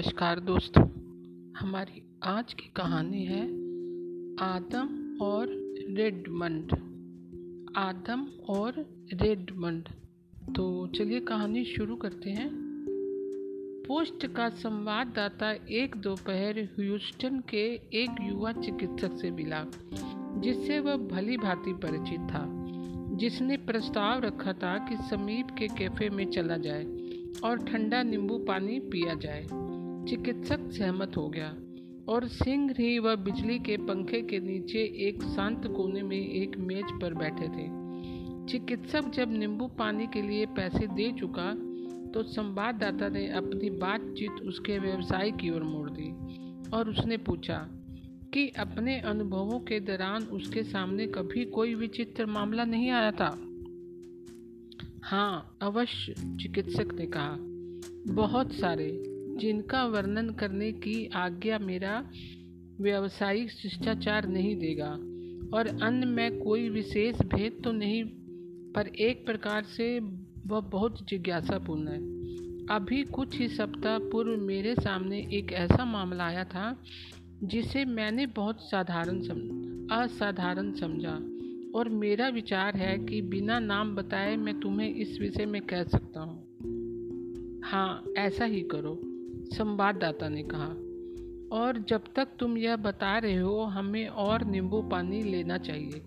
नमस्कार दोस्तों। हमारी आज की कहानी है आदम और रेडमंड। आदम और रेडमंड। तो चलिए कहानी शुरू करते हैं। पोस्ट का संवाददाता एक दोपहर ह्यूस्टन के एक युवा चिकित्सक से मिला, जिससे वह भली भांति परिचित था, जिसने प्रस्ताव रखा था कि समीप के कैफ़े में चला जाए और ठंडा नींबू पानी पिया जाए। चिकित्सक सहमत हो गया और सिंह ही वह बिजली के पंखे के नीचे एक शांत कोने में एक मेज पर बैठे थे। चिकित्सक जब नींबू पानी के लिए पैसे दे चुका तो संवाददाता ने अपनी बातचीत उसके व्यवसाय की ओर मोड़ दी और उसने पूछा कि अपने अनुभवों के दौरान उसके सामने कभी कोई विचित्र मामला नहीं आया था? हाँ अवश्य, चिकित्सक ने कहा। बहुत सारे। जिनका वर्णन करने की आज्ञा मेरा व्यावसायिक शिष्टाचार नहीं देगा। और अन्य में कोई विशेष भेद तो नहीं, पर एक प्रकार से वह बहुत जिज्ञासापूर्ण है। अभी कुछ ही सप्ताह पूर्व मेरे सामने एक ऐसा मामला आया था, जिसे मैंने बहुत साधारण सम असाधारण समझा। और मेरा विचार है कि बिना नाम बताए मैं तुम्हें इस विषय में कह सकता हूँ। हाँ ऐसा ही करो। संवाददाता ने कहा, और जब तक तुम यह बता रहे हो, हमें और नींबू पानी लेना चाहिए।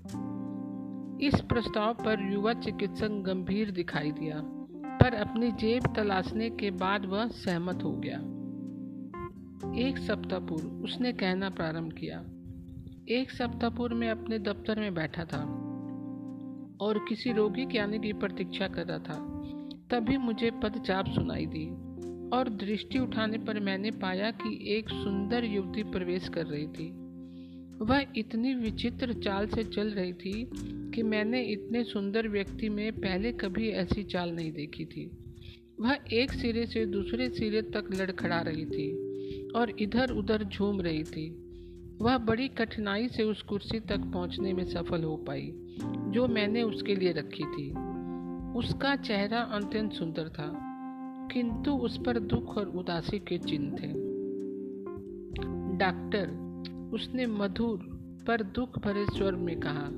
इस प्रस्ताव पर युवा चिकित्सक गंभीर दिखाई दिया, पर अपनी जेब तलाशने के बाद वह सहमत हो गया। एक सप्ताह पूर्व, उसने कहना प्रारंभ किया, एक सप्ताह पूर्व मैं अपने दफ्तर में बैठा था, और किसी रोगी के आने की प्रतीक्षा कर रहा था, तभी मुझे पदचाप सुनाई दी। और दृष्टि उठाने पर मैंने पाया कि एक सुंदर युवती प्रवेश कर रही थी। वह इतनी विचित्र चाल से चल रही थी कि मैंने इतने सुंदर व्यक्ति में पहले कभी ऐसी चाल नहीं देखी थी। वह एक सिरे से दूसरे सिरे तक लड़खड़ा रही थी और इधर उधर झूम रही थी। वह बड़ी कठिनाई से उस कुर्सी तक पहुँचने में सफल हो पाई, जो मैंने उसके लिए रखी थी। उसका चेहरा अत्यंत सुंदर था। किंतु उस पर दुख और उदासी के चिन्ह थे। डॉक्टर, उसने मधुर पर दुख भरे स्वर में कहा,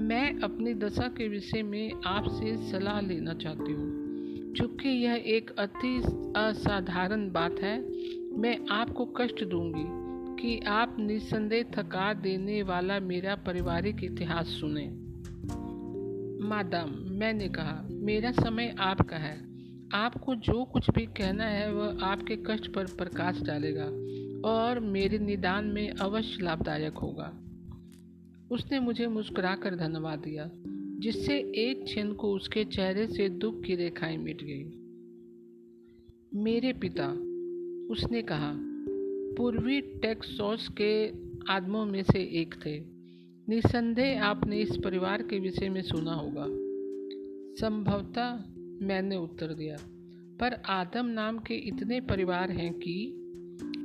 मैं अपनी दशा के विषय में आपसे सलाह लेना चाहती हूँ। चूँकि यह एक अति असाधारण बात है, मैं आपको कष्ट दूँगी कि आप निस्संदेह थका देने वाला मेरा पारिवारिक इतिहास सुने। मादाम, मैंने कहा, मेरा समय आपका है। आपको जो कुछ भी कहना है, वह आपके कष्ट पर प्रकाश डालेगा और मेरे निदान में अवश्य लाभदायक होगा। उसने मुझे मुस्कुराकर धन्यवाद दिया, जिससे एक क्षण को उसके चेहरे से दुख की रेखाएँ मिट गई। मेरे पिता, उसने कहा, पूर्वी टेक्सोस के आदमों में से एक थे। निसंदेह आपने इस परिवार के विषय में सुना होगा। संभवतः मैंने उत्तर दिया। पर आदम नाम के इतने परिवार हैं कि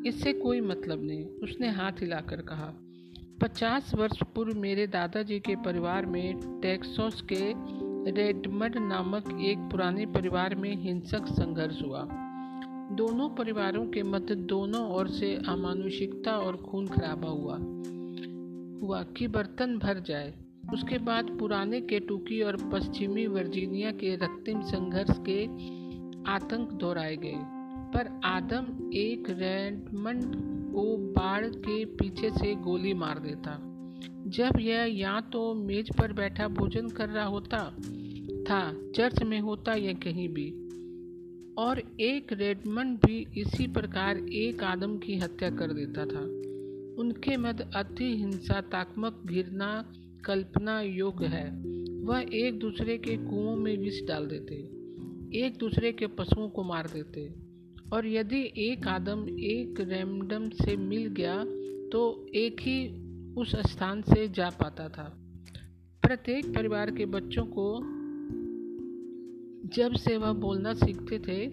इससे कोई मतलब नहीं। उसने हाथ हिलाकर कहा, पचास वर्ष पूर्व मेरे दादाजी के परिवार में टेक्सोस के रेडमड नामक एक पुराने परिवार में हिंसक संघर्ष हुआ। दोनों परिवारों के मध्य दोनों ओर से अमानुषिकता और खून खराबा हुआ। हुआ कि बर्तन भर जाए। उसके बाद पुराने केटुकी और पश्चिमी वर्जीनिया के रक्तिम संघर्ष के आतंक दोहराए गए। पर आदम एक रेडमंड को बाढ़ के पीछे से गोली मार देता। जब यह या तो मेज पर बैठा भोजन कर रहा होता, था, चर्च में होता या कहीं भी, और एक रेडमंड भी इसी प्रकार एक आदम की हत्या कर देता था। उनके मध्य अति हिंसात्मक घृणा कल्पना योग्य है। वह एक दूसरे के कुओं में विष डाल देते, एक दूसरे के पशुओं को मार देते। और यदि एक आदम एक रैमडम से मिल गया तो एक ही उस स्थान से जा पाता था। प्रत्येक परिवार के बच्चों को जब से वह बोलना सीखते थे,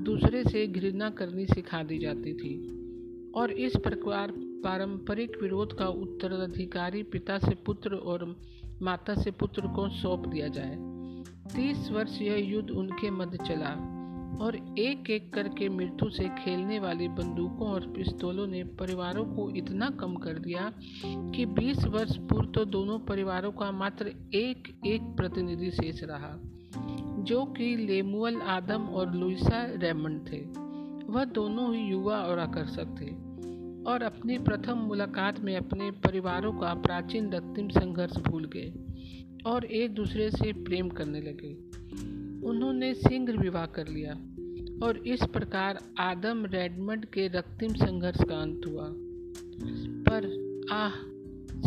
दूसरे से घृणा करनी सिखा दी जाती थी। और इस प्रकार पारंपरिक विरोध का उत्तराधिकारी पिता से पुत्र और माता से पुत्र को सौंप दिया जाए। तीस वर्ष यह युद्ध उनके मध्य चला और एक एक करके मृत्यु से खेलने वाली बंदूकों और पिस्तौलों ने परिवारों को इतना कम कर दिया कि 20 वर्ष पूर्व तो दोनों परिवारों का मात्र एक एक प्रतिनिधि शेष रहा, जो कि लेमुअल आदम और लुइसा रेमंड थे। वह दोनों ही युवा और आकर्षक थे। और अपनी प्रथम मुलाकात में अपने परिवारों का प्राचीन रक्तिम संघर्ष भूल गए और एक दूसरे से प्रेम करने लगे। उन्होंने शीघ्र विवाह कर लिया और इस प्रकार आदम रेडमंड के रक्तिम संघर्ष का अंत हुआ। पर आह,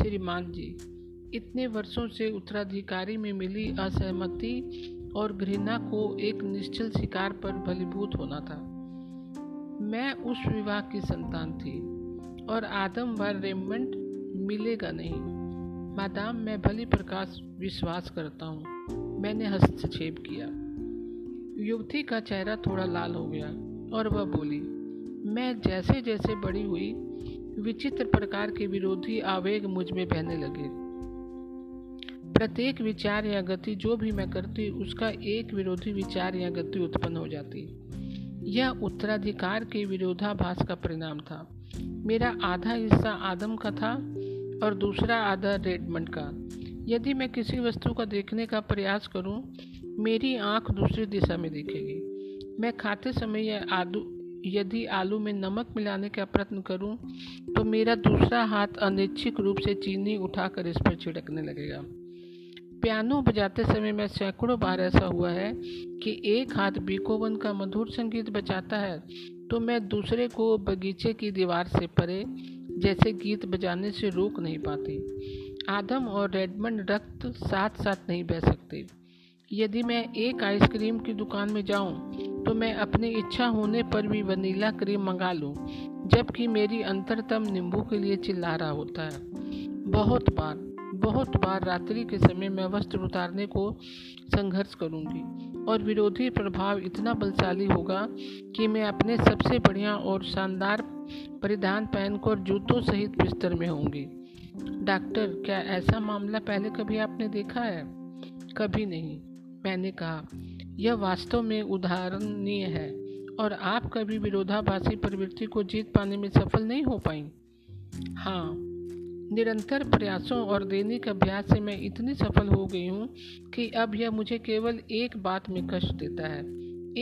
श्रीमान जी, इतने वर्षों से उत्तराधिकारी में मिली असहमति और घृणा को एक निश्चल शिकार पर बलिभूत होना था। मैं उस विवाह की संतान थी। और आदम व रेमंड मिलेगा नहीं। मादाम, मैं भली प्रकाश विश्वास करता हूँ। मैंने हस्तक्षेप किया। युवती का चेहरा थोड़ा लाल हो गया और वह बोली, मैं जैसे जैसे बड़ी हुई, विचित्र प्रकार के विरोधी आवेग मुझमें बहने लगे। प्रत्येक विचार या गति जो भी मैं करती, उसका एक विरोधी विचार या गति उत्पन्न हो जाती। यह उत्तराधिकार के विरोधाभास का परिणाम था। मेरा आधा हिस्सा आदम का था और दूसरा आधा रेडमंड का। यदि मैं किसी वस्तु का देखने का प्रयास करूँ, मेरी आँख दूसरी दिशा में दिखेगी। मैं खाते समय या आलू यदि आलू में नमक मिलाने का प्रयत्न करूँ तो मेरा दूसरा हाथ अनिच्छिक रूप से चीनी उठाकर इस पर छिड़कने लगेगा। पियानो बजाते समय मैं सैकड़ों बार ऐसा हुआ है कि एक हाथ बीकोवन का मधुर संगीत बजाता है तो मैं दूसरे को बगीचे की दीवार से परे जैसे गीत बजाने से रोक नहीं पाती। आदम और रेडमंड रक्त साथ साथ नहीं बह सकते। यदि मैं एक आइसक्रीम की दुकान में जाऊँ, तो मैं अपनी इच्छा होने पर भी वनीला क्रीम मंगा लूँ, जबकि मेरी अंतरतम नींबू के लिए चिल्ला रहा होता है। बहुत बार। बहुत बार रात्रि के समय मैं वस्त्र उतारने को संघर्ष करूँगी। और विरोधी प्रभाव इतना बलशाली होगा कि मैं अपने सबसे बढ़िया और शानदार परिधान पहनकर जूतों सहित बिस्तर में होंगी। डॉक्टर, क्या ऐसा मामला पहले कभी आपने देखा है? कभी नहीं। मैंने कहा, यह वास्तव में उदाहरणीय है और आप कभी विरोधाभासी प्रवृत्ति को जीत पाने में सफल नहीं हो पाई। हाँ निरंतर प्रयासों और दैनिक अभ्यास से मैं इतनी सफल हो गई हूँ कि अब यह मुझे केवल एक बात में कष्ट देता है।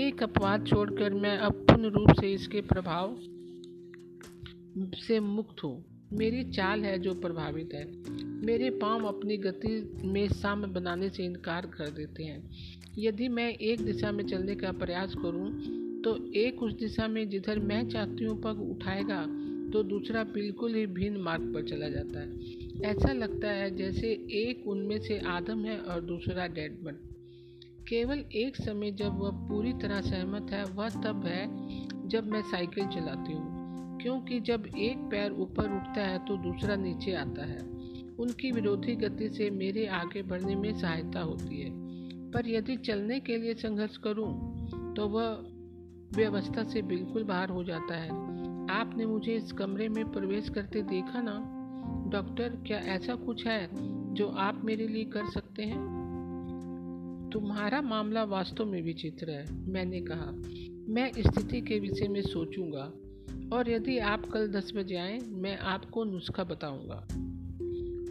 एक अपवाद छोड़कर मैं अब पूर्ण रूप से इसके प्रभाव से मुक्त हूँ। मेरी चाल है जो प्रभावित है। मेरे पाँव अपनी गति में साम्य बनाने से इनकार कर देते हैं। यदि मैं एक दिशा में चलने का प्रयास करूँ, तो एक उस दिशा में जिधर मैं चाहती हूँ पग उठाएगा तो दूसरा बिल्कुल ही भिन्न मार्ग पर चला जाता है। ऐसा लगता है जैसे एक उनमें से आदम है और दूसरा डेडमन केवल एक समय जब वह पूरी तरह सहमत है वह तब है जब मैं साइकिल चलाती हूँ। क्योंकि जब एक पैर ऊपर उठता है तो दूसरा नीचे आता है। उनकी विरोधी गति से मेरे आगे बढ़ने में सहायता होती है। पर यदि चलने के लिए संघर्ष करूँ, तो वह व्यवस्था से बिल्कुल बाहर हो जाता है। आपने मुझे इस कमरे में प्रवेश करते देखा ना डॉक्टर, क्या ऐसा कुछ है जो आप मेरे लिए कर सकते हैं तुम्हारा मामला वास्तव में विचित्र है, मैंने कहा मैं स्थिति के विषय में सोचूँगा, और यदि आप कल दस बजे आए, मैं आपको नुस्खा बताऊँगा।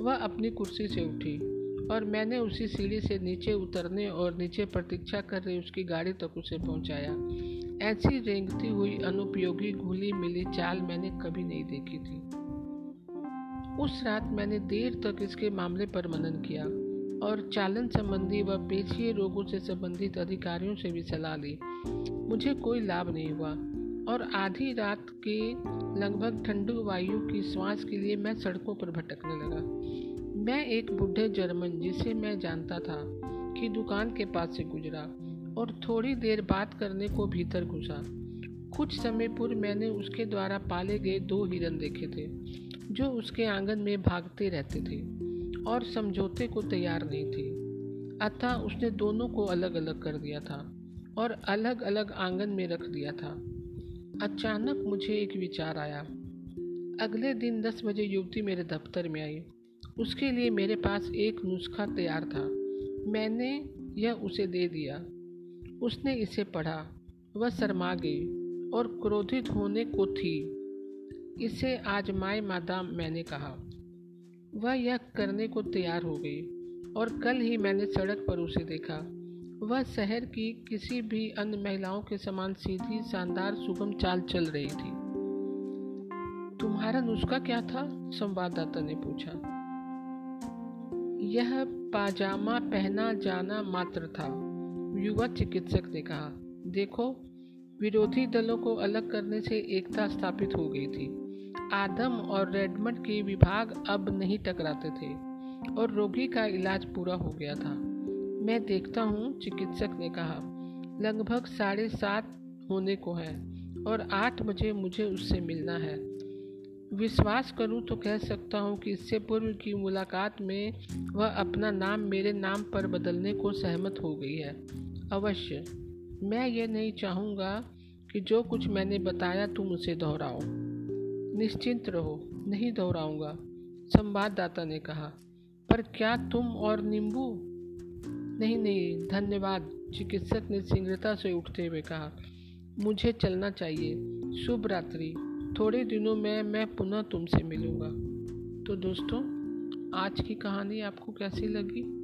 वह अपनी कुर्सी से उठी, और मैंने उसी सीढ़ी से नीचे उतरने और नीचे प्रतीक्षा कर रही उसकी गाड़ी तक उसे पहुँचाया। ऐसी रेंगती हुई अनुपयोगी घुली मिली चाल मैंने कभी नहीं देखी थी। उस रात मैंने देर तक इसके मामले पर मनन किया और चालन संबंधी व पेशीय रोगों से संबंधित अधिकारियों से भी सलाह ली। मुझे कोई लाभ नहीं हुआ और आधी रात के लगभग ठंडू वायु की श्वास के लिए मैं सड़कों पर भटकने लगा। मैं एक बूढ़े जर्मन जिसे मैं जानता था की दुकान के पास से गुजरा। और थोड़ी देर बात करने को भीतर घुसा कुछ समय पूर्व मैंने उसके द्वारा पाले गए दो हिरन देखे थे, जो उसके आँगन में भागते रहते थे और समझौते को तैयार नहीं थे। अतः उसने दोनों को अलग अलग कर दिया था और अलग अलग आँगन में रख दिया था। अचानक मुझे एक विचार आया। अगले दिन दस बजे युवती मेरे दफ्तर में आई। उसके लिए मेरे पास एक नुस्खा तैयार था। मैंने यह उसे दे दिया। उसने इसे पढ़ा। वह शर्मा गई और क्रोधित होने को थी। इसे आजमाए मादाम, मैंने कहा। वह यह करने को तैयार हो गई और कल ही मैंने सड़क पर उसे देखा। वह शहर की किसी भी अन्य महिलाओं के समान सीधी, शानदार, सुगम चाल चल रही थी। तुम्हारा नुस्खा क्या था? संवाददाता ने पूछा। यह पाजामा पहना जाना मात्र था। युवा चिकित्सक ने कहा, देखो, विरोधी दलों को अलग करने से एकता स्थापित हो गई थी। आदम और रेडमंड के विभाग अब नहीं टकराते थे और रोगी का इलाज पूरा हो गया था। मैं देखता हूँ, चिकित्सक ने कहा, लगभग साढ़े सात होने को है और आठ बजे मुझे उससे मिलना है। विश्वास करूँ तो कह सकता हूँ कि इससे पूर्व की मुलाकात में वह अपना नाम मेरे नाम पर बदलने को सहमत हो गई है। अवश्य। मैं ये नहीं चाहूँगा कि जो कुछ मैंने बताया तुम उसे दोहराओ। निश्चिंत रहो, नहीं दोहराऊँगा, संवाददाता ने कहा। पर क्या तुम और नींबू? नहीं नहीं, धन्यवाद, चिकित्सक ने शीघ्रता से उठते हुए कहा। मुझे चलना चाहिए। शुभ रात्रि। थोड़े दिनों में मैं पुनः तुमसे मिलूँगा। तो दोस्तों, आज की कहानी आपको कैसी लगी?